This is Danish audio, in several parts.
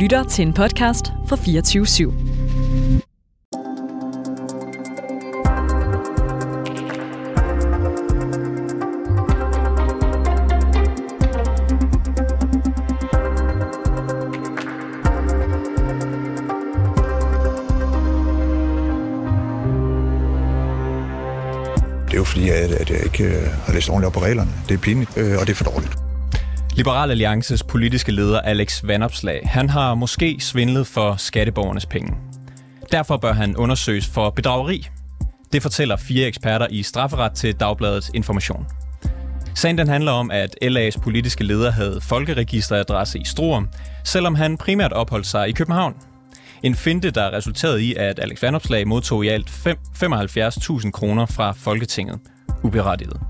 lytter til en podcast fra 24 /7. Det er jo fordi, at, jeg ikke øh, har læst ordentligt op på reglerne. Det er pinligt, øh, og det er for dårligt. Liberal Alliances politiske leder Alex Vanopslag, han har måske svindlet for skatteborgernes penge. Derfor bør han undersøges for bedrageri. Det fortæller fire eksperter i strafferet til Dagbladet Information. Sagen den handler om, at LA's politiske leder havde folkeregisteradresse i Struer, selvom han primært opholdt sig i København. En finte, der resulterede i, at Alex Vanopslag modtog i alt 75.000 kroner fra Folketinget. Uberettiget.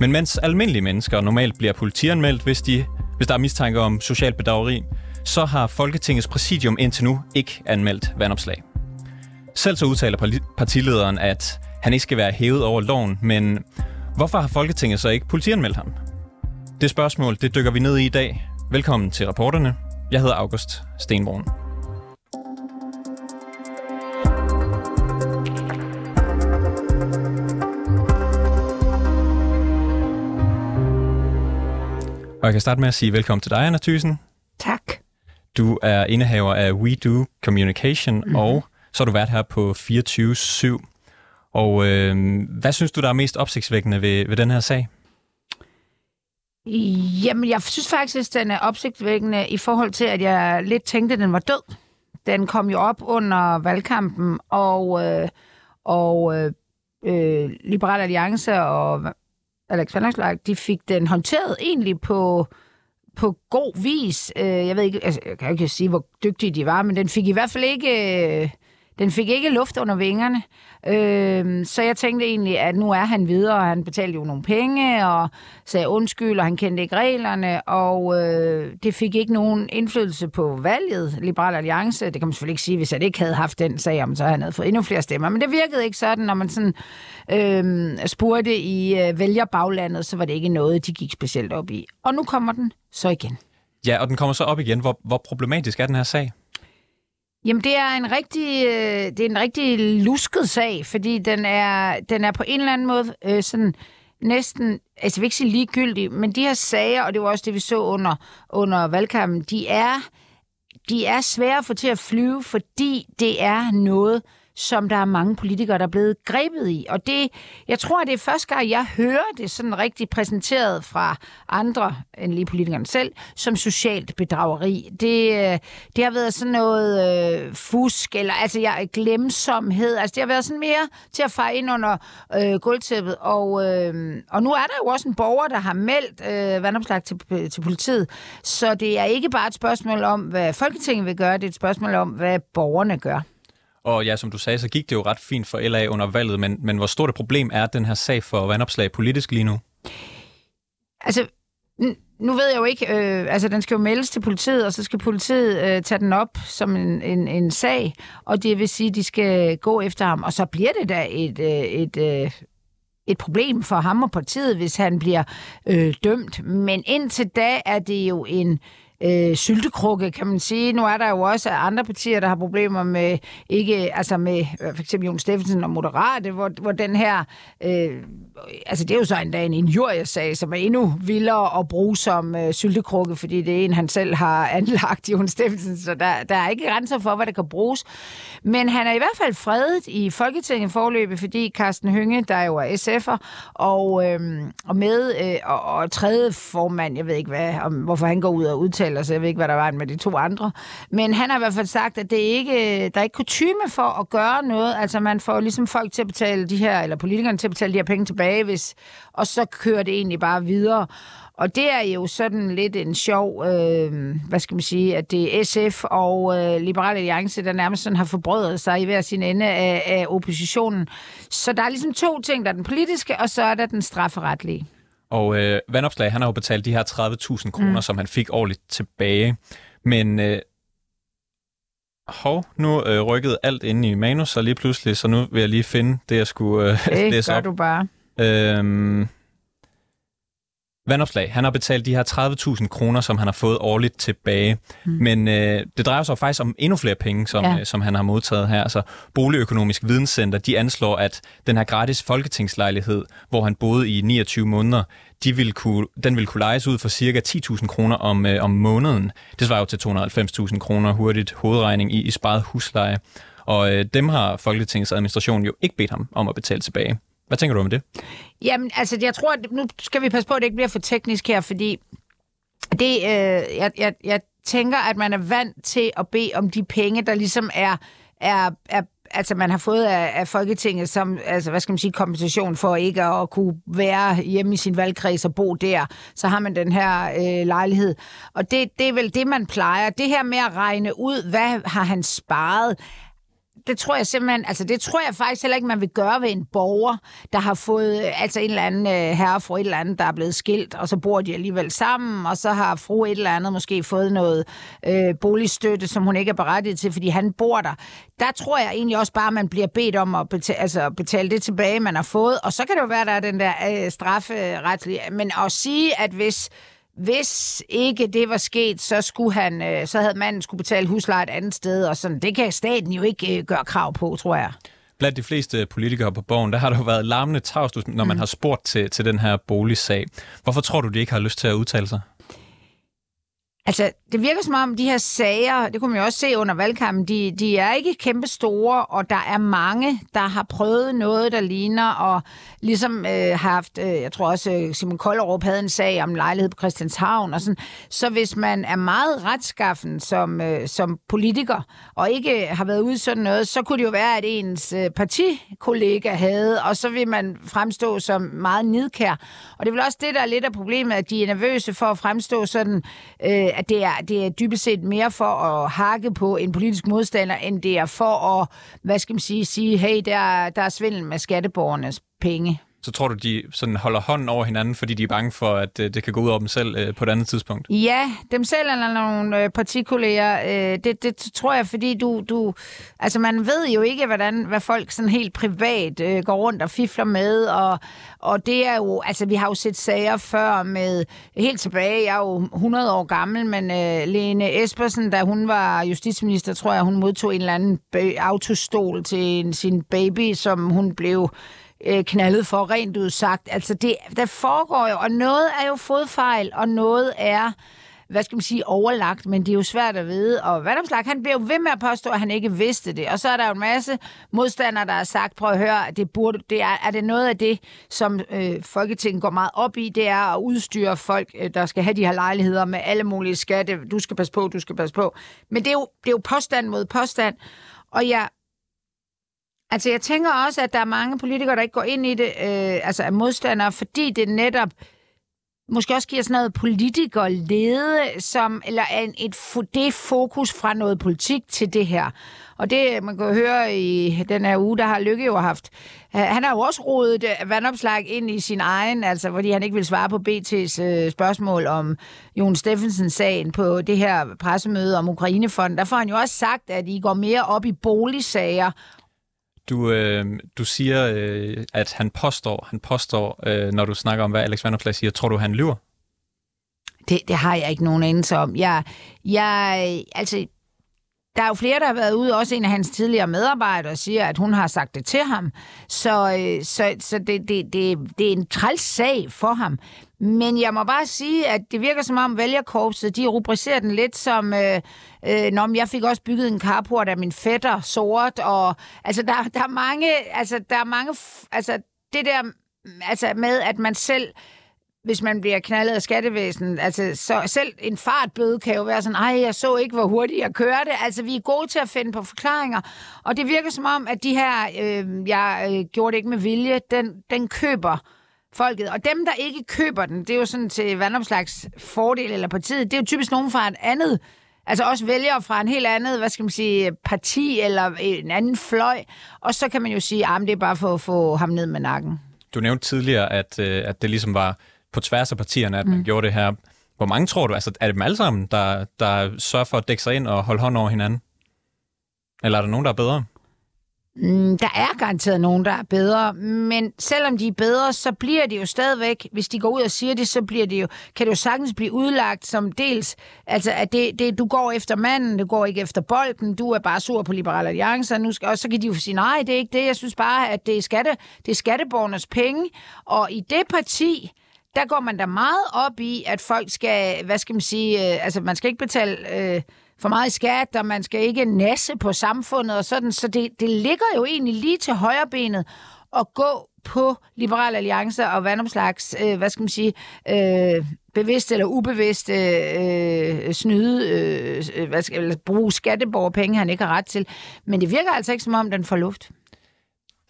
Men mens almindelige mennesker normalt bliver politianmeldt, hvis, de, hvis der er mistanke om social bedrageri, så har Folketingets præsidium indtil nu ikke anmeldt vandopslag. Selv så udtaler partilederen, at han ikke skal være hævet over loven, men hvorfor har Folketinget så ikke politianmeldt ham? Det spørgsmål, det dykker vi ned i i dag. Velkommen til reporterne. Jeg hedder August Stenbrun. Og jeg kan starte med at sige velkommen til dig, Anna Thyssen. Tak. Du er indehaver af We Do Communication, mm-hmm. og så har du været her på 24-7. Og øh, hvad synes du, der er mest opsigtsvækkende ved, ved den her sag? Jamen, jeg synes faktisk, at den er opsigtvækkende i forhold til, at jeg lidt tænkte, at den var død. Den kom jo op under valgkampen, og, øh, og øh, øh, Liberal Alliance og Alex Vanderslag, de fik den håndteret egentlig på, på god vis. Øh, jeg ved ikke, altså, jeg kan jo ikke sige, hvor dygtige de var, men den fik i hvert fald ikke... Øh, den fik ikke luft under vingerne, øh, så jeg tænkte egentlig, at nu er han videre, og han betalte jo nogle penge, og sagde undskyld, og han kendte ikke reglerne, og øh, det fik ikke nogen indflydelse på valget, Liberal Alliance. Det kan man selvfølgelig ikke sige, hvis han ikke havde haft den sag, om så han havde fået endnu flere stemmer, men det virkede ikke sådan, når man sådan øh, spurgte i øh, vælgerbaglandet, så var det ikke noget, de gik specielt op i. Og nu kommer den så igen. Ja, og den kommer så op igen. Hvor, hvor problematisk er den her sag? Jamen, det er en rigtig, øh, det er en rigtig lusket sag, fordi den er, den er på en eller anden måde øh, sådan næsten, altså jeg vil ikke sige ligegyldig, men de her sager, og det var også det, vi så under, under valgkampen, de er, de er svære at få til at flyve, fordi det er noget, som der er mange politikere, der er blevet grebet i. Og det, jeg tror, det er første gang, jeg hører det sådan rigtig præsenteret fra andre end lige politikerne selv, som socialt bedrageri. Det, øh, det har været sådan noget øh, fusk, eller altså jeg, glemsomhed. Altså det har været sådan mere til at feje ind under øh, gulvtæppet. Og, øh, og nu er der jo også en borger, der har meldt øh, vandopslag til, til politiet. Så det er ikke bare et spørgsmål om, hvad Folketinget vil gøre, det er et spørgsmål om, hvad borgerne gør. Og ja, som du sagde, så gik det jo ret fint for LA under valget, men, men hvor stort et problem er den her sag for vandopslag politisk lige nu? Altså, nu ved jeg jo ikke, øh, altså den skal jo meldes til politiet, og så skal politiet øh, tage den op som en, en, en sag, og det vil sige, at de skal gå efter ham, og så bliver det da et, øh, et, øh, et problem for ham og partiet, hvis han bliver øh, dømt. Men indtil da er det jo en øh, syltekrukke, kan man sige. Nu er der jo også andre partier, der har problemer med, ikke, altså med øh, for eksempel Jon Steffensen og Moderate, hvor, hvor den her, øh, altså det er jo så endda en injuriesag, som er endnu vildere at bruge som øh, syltekrukke, fordi det er en, han selv har anlagt, Jon Steffensen, så der, der er ikke grænser for, hvad der kan bruges. Men han er i hvert fald fredet i Folketinget forløbet, fordi Carsten Hynge, der jo er SF'er, og, øh, og med, øh, og, og tredje formand, jeg ved ikke, hvad, om, hvorfor han går ud og udtaler ellers. jeg ved ikke, hvad der var med de to andre, men han har i hvert fald sagt, at det ikke, der er ikke kutume for at gøre noget, altså man får ligesom folk til at betale de her, eller politikerne til at betale de her penge tilbage, hvis, og så kører det egentlig bare videre. Og det er jo sådan lidt en sjov, øh, hvad skal man sige, at det er SF og øh, Liberale Alliance, der nærmest sådan har forbrødet sig i hver sin ende af, af oppositionen. Så der er ligesom to ting, der er den politiske, og så er der den strafferetlige. Og øh, Vandopslag, han har jo betalt de her 30.000 kroner, mm. som han fik årligt tilbage. Men øh, hov, nu øh, rykkede alt ind i manus, så lige pludselig, så nu vil jeg lige finde det, jeg skulle øh, det læse gør op. du bare. Øhm, vandopslag. Han har betalt de her 30.000 kroner, som han har fået årligt tilbage. Mm. Men øh, det drejer sig faktisk om endnu flere penge, som, ja. øh, som han har modtaget her. Altså Boligøkonomisk Videnscenter, de anslår, at den her gratis folketingslejlighed, hvor han boede i 29 måneder, de vil kunne, den vil kunne lejes ud for cirka 10.000 kroner om, øh, om måneden. Det svarer jo til 290.000 kroner hurtigt hovedregning i, i sparet husleje. Og øh, dem har Folketingets administration jo ikke bedt ham om at betale tilbage. Hvad tænker du om det? Jamen, altså, jeg tror, at nu skal vi passe på, at det ikke bliver for teknisk her, fordi det, øh, jeg, jeg, jeg tænker, at man er vant til at bede om de penge, der ligesom er, er, er altså man har fået af, af Folketinget som, altså hvad skal man sige, kompensation for ikke at kunne være hjemme i sin valgkreds og bo der, så har man den her øh, lejlighed. Og det, det er vel det, man plejer. Det her med at regne ud, hvad har han sparet, det tror jeg simpelthen, altså det tror jeg faktisk heller ikke, man vil gøre ved en borger, der har fået, øh, altså en eller anden øh, herre fra et eller andet, der er blevet skilt, og så bor de alligevel sammen, og så har fru et eller andet måske fået noget øh, boligstøtte, som hun ikke er berettiget til, fordi han bor der. Der tror jeg egentlig også bare, at man bliver bedt om at betale, altså betale det tilbage, man har fået, og så kan det jo være, at der er den der øh, strafferetlige, men at sige, at hvis hvis ikke det var sket, så, skulle han, øh, så havde manden skulle betale husleje et andet sted, og sådan. Det kan staten jo ikke øh, gøre krav på, tror jeg. Blandt de fleste politikere på borgen, der har der jo været larmende tavs, når man mm. har spurgt til, til den her boligsag. Hvorfor tror du, de ikke har lyst til at udtale sig? Altså, det virker som om, de her sager, det kunne man jo også se under valgkampen, de, de er ikke kæmpe store, og der er mange, der har prøvet noget, der ligner, og ligesom øh, haft, øh, jeg tror også, øh, Simon Kollerup havde en sag om lejlighed på Christianshavn, og sådan. Så hvis man er meget retskaffen som, øh, som politiker, og ikke har været ude sådan noget, så kunne det jo være, at ens øh, partikollega havde, og så vil man fremstå som meget nidkær. Og det er vel også det, der er lidt af problemet, at de er nervøse for at fremstå sådan, øh, at det er, det er dybest set mere for at hakke på en politisk modstander, end det er for at, hvad skal man sige, sige, hey, der, der er svindel med skatteborgernes penge så tror du, de sådan holder hånden over hinanden, fordi de er bange for, at øh, det kan gå ud over dem selv øh, på et andet tidspunkt? Ja, dem selv eller nogle øh, partikolleger. Øh, det, det tror jeg, fordi du, du... Altså, man ved jo ikke, hvordan, hvad folk sådan helt privat øh, går rundt og fifler med, og, og det er jo... Altså, vi har jo set sager før med... Helt tilbage, jeg er jo 100 år gammel, men øh, Lene Espersen, da hun var justitsminister, tror jeg, hun modtog en eller anden autostol til sin baby, som hun blev øh, knaldet for, rent ud sagt. Altså, det, der foregår jo, og noget er jo fodfejl, og noget er hvad skal man sige, overlagt, men det er jo svært at vide. Og Vandopslag, han bliver jo ved med at påstå, at han ikke vidste det. Og så er der jo en masse modstandere, der har sagt, prøv at høre, det burde, det er, er det noget af det, som øh, Folketinget går meget op i, det er at udstyre folk, øh, der skal have de her lejligheder med alle mulige skatte. Du skal passe på, du skal passe på. Men det er jo, det er jo påstand mod påstand. Og jeg Altså, jeg tænker også, at der er mange politikere, der ikke går ind i det, øh, altså er modstandere, fordi det netop måske også giver sådan noget politikerlede, som, eller en, et, det fokus fra noget politik til det her. Og det, man kan høre i den her uge, der har Lykke jo haft. Øh, han har jo også rodet øh, vandopslag ind i sin egen, altså fordi han ikke vil svare på BT's øh, spørgsmål om Jon Steffensen-sagen på det her pressemøde om Ukrainefonden. Der får han jo også sagt, at I går mere op i boligsager du, øh, du siger, øh, at han påstår, han påstår øh, når du snakker om, hvad Alex Vanderflag siger. Tror du, han lyver? Det, det har jeg ikke nogen anelse om. Jeg, jeg, altså, der er jo flere, der har været ude, også en af hans tidligere medarbejdere siger, at hun har sagt det til ham. Så, øh, så, så det, det, det, det er en træls sag for ham. Men jeg må bare sige, at det virker som om vælgerkorpset, de rubricerer den lidt som, øh, øh, når jeg fik også bygget en carport af min fætter sort, og altså der, der er mange, altså der er mange, altså det der, altså med, at man selv hvis man bliver knaldet af skattevæsenet. Altså, så selv en fartbøde kan jo være sådan, ej, jeg så ikke, hvor hurtigt jeg kørte. Altså, vi er gode til at finde på forklaringer. Og det virker som om, at de her, øh, jeg øh, gjorde det ikke med vilje, den, den køber folket. Og dem, der ikke køber den, det er jo sådan til vandopslags fordel eller partiet, det er jo typisk nogen fra et andet Altså også vælgere fra en helt andet, hvad skal man sige, parti eller en anden fløj. Og så kan man jo sige, at det er bare for at få ham ned med nakken. Du nævnte tidligere, at, øh, at det ligesom var på tværs af partierne, at man mm. gjorde det her. Hvor mange tror du? Altså, er det dem alle sammen, der, der sørger for at dække sig ind og holde hånd over hinanden? Eller er der nogen, der er bedre? Mm, der er garanteret nogen, der er bedre, men selvom de er bedre, så bliver det jo stadigvæk, hvis de går ud og siger det, så bliver det jo, kan det jo sagtens blive udlagt som dels, altså at det, det, du går efter manden, du går ikke efter bolden, du er bare sur på Liberale Alliance, og, nu skal, og så kan de jo sige, nej, det er ikke det, jeg synes bare, at det er, skatte, det er skatteborgernes penge, og i det parti, der går man da meget op i, at folk skal, hvad skal man sige, øh, altså man skal ikke betale... Øh, for meget skat, og man skal ikke nasse på samfundet og sådan. Så det, det ligger jo egentlig lige til højrebenet at gå på Liberal Alliance og Vandomslags, øh, hvad skal man sige, øh, bevidst eller ubevidst øh, snyde, øh, hvad skal, eller bruge skatteborgerpenge, han ikke har ret til. Men det virker altså ikke, som om den får luft.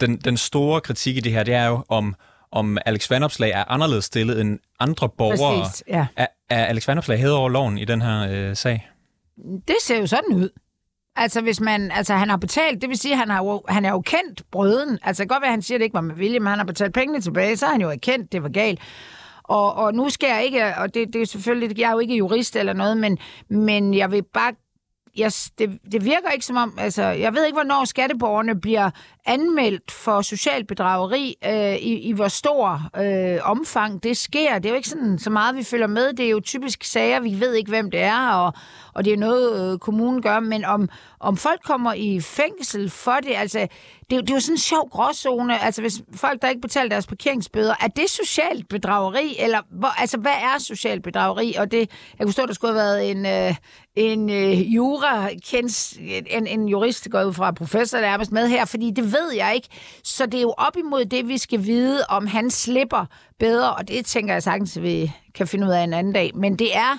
Den, den store kritik i det her, det er jo, om, om Alex Vandopslag er anderledes stillet end andre borgere. Præcis, ja. Er, er Alex Vandopslag hævet over loven i den her øh, sag? Det ser jo sådan ud. Altså, hvis man, altså, han har betalt, det vil sige, at han, har jo, han er jo kendt brøden. Altså, det kan godt være, at han siger, at det ikke var med vilje, men han har betalt pengene tilbage, så har han jo erkendt, det var galt. Og, og nu skal jeg ikke, og det, det er selvfølgelig, jeg er jo ikke jurist eller noget, men, men jeg vil bare jeg, det, det virker ikke som om, altså, jeg ved ikke, hvornår skatteborgerne bliver anmeldt for socialt bedrageri, øh, i, i hvor stor øh, omfang det sker. Det er jo ikke sådan så meget, vi følger med. Det er jo typisk sager, vi ved ikke, hvem det er, og, og det er noget, øh, kommunen gør. Men om, om folk kommer i fængsel for det, altså, det, det er jo sådan en sjov gråzone. Altså, hvis folk, der ikke betaler deres parkeringsbøder, er det socialt bedrageri? Eller hvor, altså, hvad er socialt bedrageri? Og det, jeg kunne stå, der skulle have været en, øh, en øh, jura, kendt, en, en jurist, der går ud fra professor, der med her, fordi det ved jeg ikke. Så det er jo op imod det, vi skal vide, om han slipper bedre, og det tænker jeg sagtens, vi kan finde ud af en anden dag. Men det er,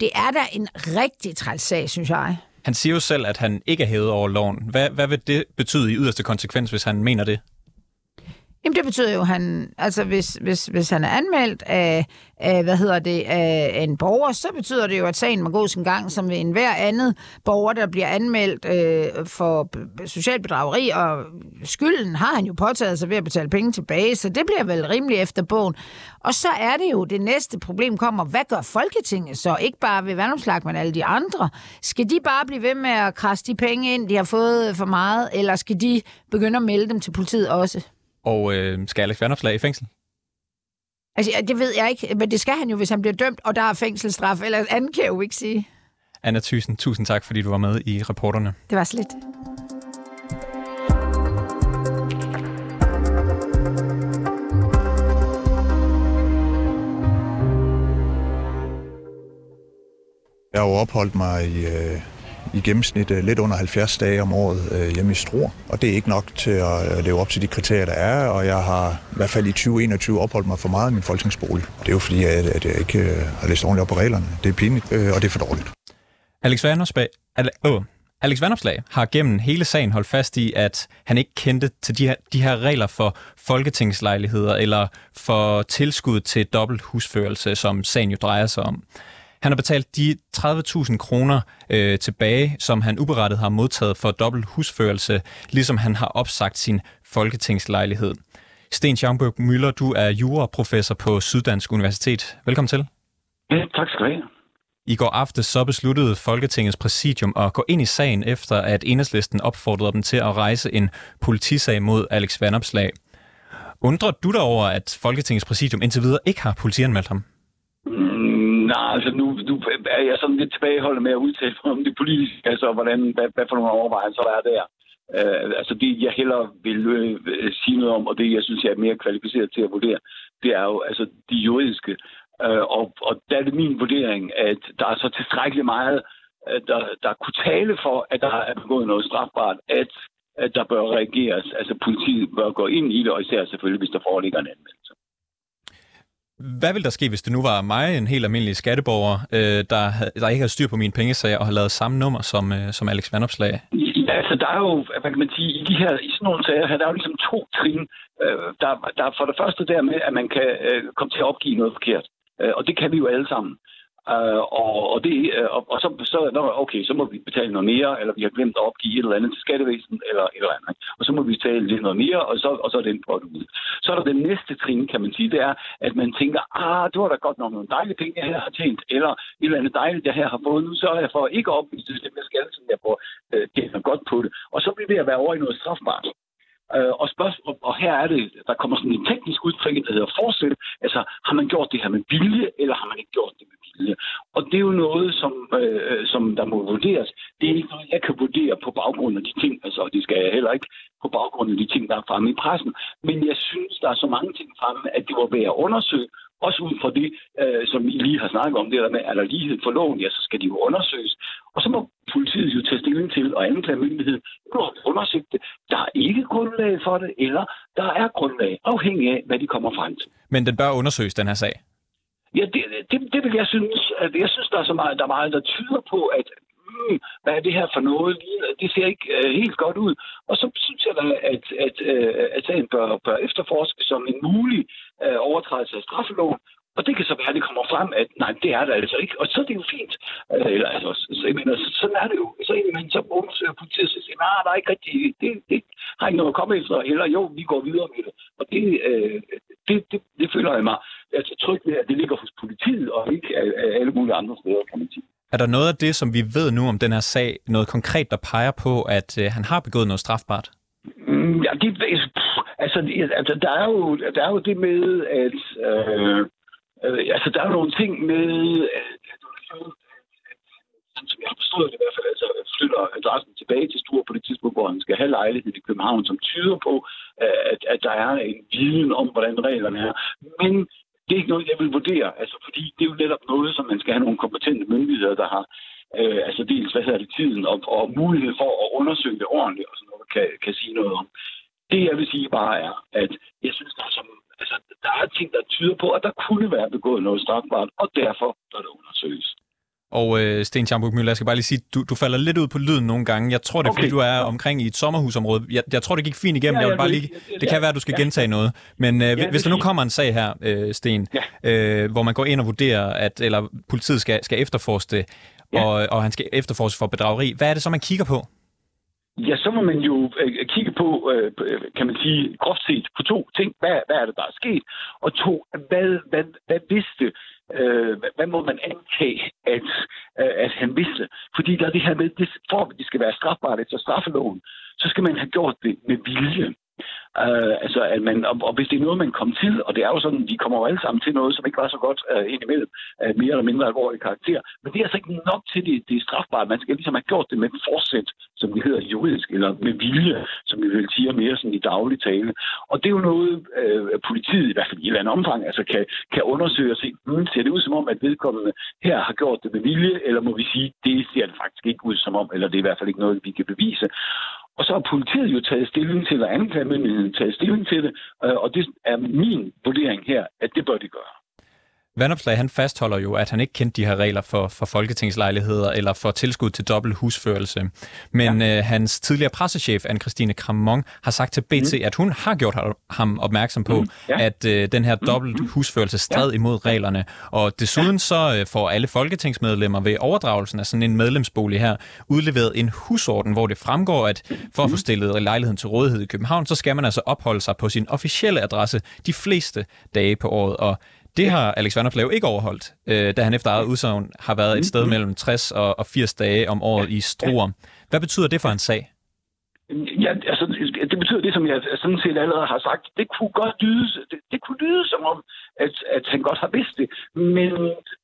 det er da en rigtig træls sag, synes jeg. Han siger jo selv, at han ikke er hævet over loven. Hvad, hvad vil det betyde i yderste konsekvens, hvis han mener det? Jamen det betyder jo, at han, altså hvis, hvis, hvis han er anmeldt af, af, hvad hedder det, af en borger, så betyder det jo, at sagen må gå sin gang, som ved enhver andet borger, der bliver anmeldt øh, for socialt bedrageri, og skylden har han jo påtaget sig ved at betale penge tilbage, så det bliver vel rimelig efter bogen. Og så er det jo, det næste problem kommer, hvad gør Folketinget så? Ikke bare ved vandomslag, men alle de andre. Skal de bare blive ved med at krasse de penge ind, de har fået for meget, eller skal de begynde at melde dem til politiet også? Og øh, skal Alex Vanopslag i fængsel? Altså, det ved jeg ikke, men det skal han jo, hvis han bliver dømt, og der er fængselsstraf, eller andet kan jeg jo ikke sige. Anna Thyssen, tusind tak, fordi du var med i reporterne. Det var så lidt. Jeg har jo opholdt mig i, øh, i gennemsnit øh, lidt under 70 dage om året øh, hjemme i Struer, og det er ikke nok til at øh, leve op til de kriterier, der er, og jeg har i hvert fald i 2021 opholdt mig for meget i min folketingsbolig. Det er jo fordi, at, jeg ikke har læst ordentligt op på reglerne. Det er pinligt, og det er for dårligt. Alex Vanopslag, oh, Alex Vandopslag har gennem hele sagen holdt fast i, at han ikke kendte til de her, de her regler for folketingslejligheder eller for tilskud til dobbelt husførelse, som sagen jo drejer sig om. Han har betalt de 30.000 kroner øh, tilbage, som han uberettet har modtaget for dobbelt husførelse, ligesom han har opsagt sin folketingslejlighed. Sten Schaumburg Møller, du er juraprofessor på Syddansk Universitet. Velkommen til. Ja, tak skal du have. I går aftes så besluttede Folketingets præsidium at gå ind i sagen efter, at enhedslisten opfordrede dem til at rejse en politisag mod Alex Vanopslag. Undrer du dig over, at Folketingets præsidium indtil videre ikke har politianmeldt ham? Altså nu, nu er jeg sådan lidt tilbageholdende med at udtale mig om det politiske, altså hvordan, hvad, hvad for nogle overvejelser der er der. Uh, altså det, jeg hellere vil uh, sige noget om, og det, jeg synes, jeg er mere kvalificeret til at vurdere, det er jo altså de juridiske. Uh, og, og der er det min vurdering, at der er så tilstrækkeligt meget, uh, der, der kunne tale for, at der er begået noget strafbart, at, at der bør reageres. Altså politiet bør gå ind i det, og især selvfølgelig, hvis der foreligger en anmeldelse. Hvad vil der ske, hvis det nu var mig, en helt almindelig skatteborger, øh, der, der ikke har styr på mine pengesager og har lavet samme nummer som, øh, som Alex Vandopslag? Ja, altså der er jo, hvad kan man sige, i, de her, i sådan nogle sager her, der er jo ligesom to trin. Øh, der, der er for det første der med, at man kan øh, komme til at opgive noget forkert. Øh, og det kan vi jo alle sammen. Uh, og, og, det, uh, og, og så, så okay, så må vi betale noget mere, eller vi har glemt at opgive et eller andet til skattevæsenet, eller et eller andet. Og så må vi betale lidt noget mere, og så, og så er den på ud. Så er der den næste trin, kan man sige, det er, at man tænker, ah, det var da godt nok nogle dejlige penge, jeg her har tjent, eller et eller andet dejligt, jeg her har fået. Nu så jeg for ikke at opvise det, jeg skal, som derfor øh, tjener godt på det. Og så bliver det at være over i noget strafbart. Øh, og, spørgsmål, og her er det, der kommer sådan en teknisk udtryk, der hedder forsæt. Altså, har man gjort det her med vilje, eller har man ikke gjort det med og det er jo noget, som, øh, som der må vurderes. Det er ikke noget, jeg kan vurdere på baggrund af de ting, altså det skal jeg heller ikke på baggrund af de ting, der er fremme i pressen. Men jeg synes, der er så mange ting fremme, at det var værd at undersøge, også ud fra det, øh, som I lige har snakket om, det der med, er der lighed for loven, ja, så skal de jo undersøges. Og så må politiet jo tage stilling til, og anklagemyndigheden, nu har undersøgt det. Der er ikke grundlag for det, eller der er grundlag, afhængig af, hvad de kommer frem til. Men den bør undersøges, den her sag? Ja, det, det, det vil jeg synes. At jeg synes, der er så meget, der er meget, der tyder på, at hmm, hvad er det her for noget? Det ser ikke uh, helt godt ud. Og så synes jeg da, at, at, uh, at sagen bør, bør efterforskes som en mulig uh, overtrædelse af straffeloven. Og det kan så være, at det kommer frem, at nej, det er der altså ikke. Og så er det jo fint. Eller, altså, så, jeg mener, så, sådan er det jo. Så man så undersøger politiet, og siger, ah, nej, der er ikke rigtig, det, det har ikke noget at komme efter. Eller jo, vi går videre med det. Og det, uh, det, det, det føler jeg mig altså, tryg ved, at det ligger hos politiet, og ikke alle mulige andre steder, kan man sige. Er der noget af det, som vi ved nu om den her sag, noget konkret, der peger på, at øh, han har begået noget strafbart? Mm, ja, det, altså, altså der, er jo, der er jo det med, at øh, øh, altså, der er jo nogle ting med, at, som jeg har forstået det i hvert fald, altså flytter adressen tilbage til Sture på det tidspunkt, hvor han skal have lejlighed i København, som tyder på, at, at der er en viden om, hvordan reglerne er. Men det er ikke noget, jeg vil vurdere, altså, fordi det er jo netop noget, som man skal have nogle kompetente myndigheder, der har øh, altså dels, hvad hedder det, tiden og, og mulighed for at undersøge det ordentligt, og sådan noget, kan, kan sige noget om. Det, jeg vil sige bare er, at jeg synes, der er, som, altså, der er ting, der tyder på, at der kunne være begået noget strafbart, og derfor bør det undersøges. Og øh, Sten Schamburg Møller, jeg skal bare lige sige, du, du falder lidt ud på lyden nogle gange. Jeg tror, det er, okay. fordi du er omkring i et sommerhusområde. Jeg, jeg tror, det gik fint igennem. Ja, jeg vil bare lige, det kan være, at du skal ja. gentage noget. Men øh, ja, hvis der nu kommer en sag her, øh, Sten, ja. øh, hvor man går ind og vurderer, at eller politiet skal, skal efterforske det, ja. og, og han skal efterforske for bedrageri, hvad er det så, man kigger på? Ja, så må man jo øh, kigge på, øh, kan man sige, groft set på to ting. Hvad, hvad er det, der er sket? Og to, hvad, hvad, hvad vidste øh, hvad må man antage, at, øh, at han vidste? Fordi der er det her med, det, for at det skal være strafbart efter straffeloven, så skal man have gjort det med vilje. Uh, altså, at man, og, og hvis det er noget, man kom til, og det er jo sådan, de kommer jo alle sammen til noget, som ikke var så godt uh, indimellem, uh, mere eller mindre alvorlig karakter, men det er altså ikke nok til, det, det er strafbart. Man skal ligesom have gjort det med forsæt, som det hedder juridisk, eller med vilje, som vi vil sige mere sådan i daglig tale. Og det er jo noget, uh, politiet i hvert fald i et eller andet omfang altså kan, kan undersøge og se, hmm, ser det ud som om, at vedkommende her har gjort det med vilje, eller må vi sige, det ser det faktisk ikke ud som om, eller det er i hvert fald ikke noget, vi kan bevise. Og så har politiet jo taget stilling til, og anklagemyndigheden taget stilling til det, øh, og det er min vurdering her, at det bør de gøre. Vandopslag han fastholder jo, at han ikke kendte de her regler for, for folketingslejligheder eller for tilskud til dobbelt husførelse. Men ja. øh, hans tidligere pressechef, Anne-Christine Kramon, har sagt til BT, mm. at hun har gjort ham opmærksom på, mm. ja. at øh, den her dobbelt mm. husførelse stred ja. imod reglerne. Og desuden ja. så øh, får alle folketingsmedlemmer ved overdragelsen af sådan en medlemsbolig her udleveret en husorden, hvor det fremgår, at for at få mm. stillet lejligheden til rådighed i København, så skal man altså opholde sig på sin officielle adresse de fleste dage på året. Og det har Alex Vanderflev ikke overholdt, øh, da han efter eget udsagn har været et sted mellem 60 og, og 80 dage om året i Struer. Hvad betyder det for en sag? Ja, altså, det betyder det, som jeg sådan set allerede har sagt. Det kunne godt lyde, det, det kunne lyde som om, at, at han godt har vidst det. Men,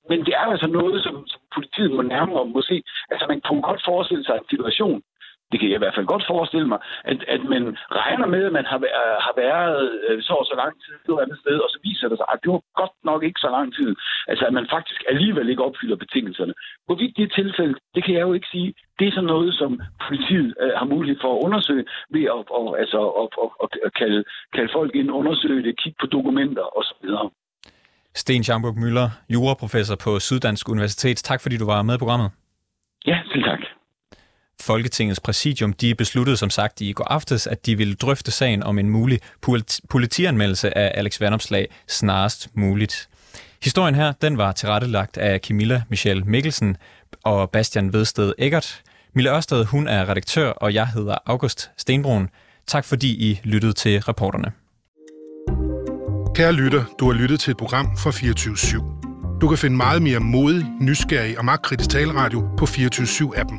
men det er altså noget, som, som politiet må nærmere må se. Altså, man kunne godt forestille sig en situation, det kan jeg i hvert fald godt forestille mig, at, at man regner med, at man har, øh, har været øh, så og så lang tid et andet sted, og så viser det sig, at det var godt nok ikke så lang tid. Altså, at man faktisk alligevel ikke opfylder betingelserne. Hvorvidt det er tilfældet, det kan jeg jo ikke sige. Det er sådan noget, som politiet øh, har mulighed for at undersøge ved at, og, altså, at, at, at kalde, kalde folk ind, undersøge det, kigge på dokumenter osv. Sten Schamburg Møller, juraprofessor på Syddansk Universitet. Tak fordi du var med i programmet. Ja, selv tak. Folketingets præsidium de besluttede som sagt i går aftes, at de ville drøfte sagen om en mulig politianmeldelse af Alex Vandopslag snarest muligt. Historien her, den var tilrettelagt af Camilla Michelle Mikkelsen og Bastian Vedsted Eggert. Mille Ørsted, hun er redaktør, og jeg hedder August Stenbrun. Tak fordi I lyttede til reporterne. Kære lytter, du har lyttet til et program fra 24 /7. Du kan finde meget mere modig, nysgerrig og magtkritisk taleradio på 24 7 appen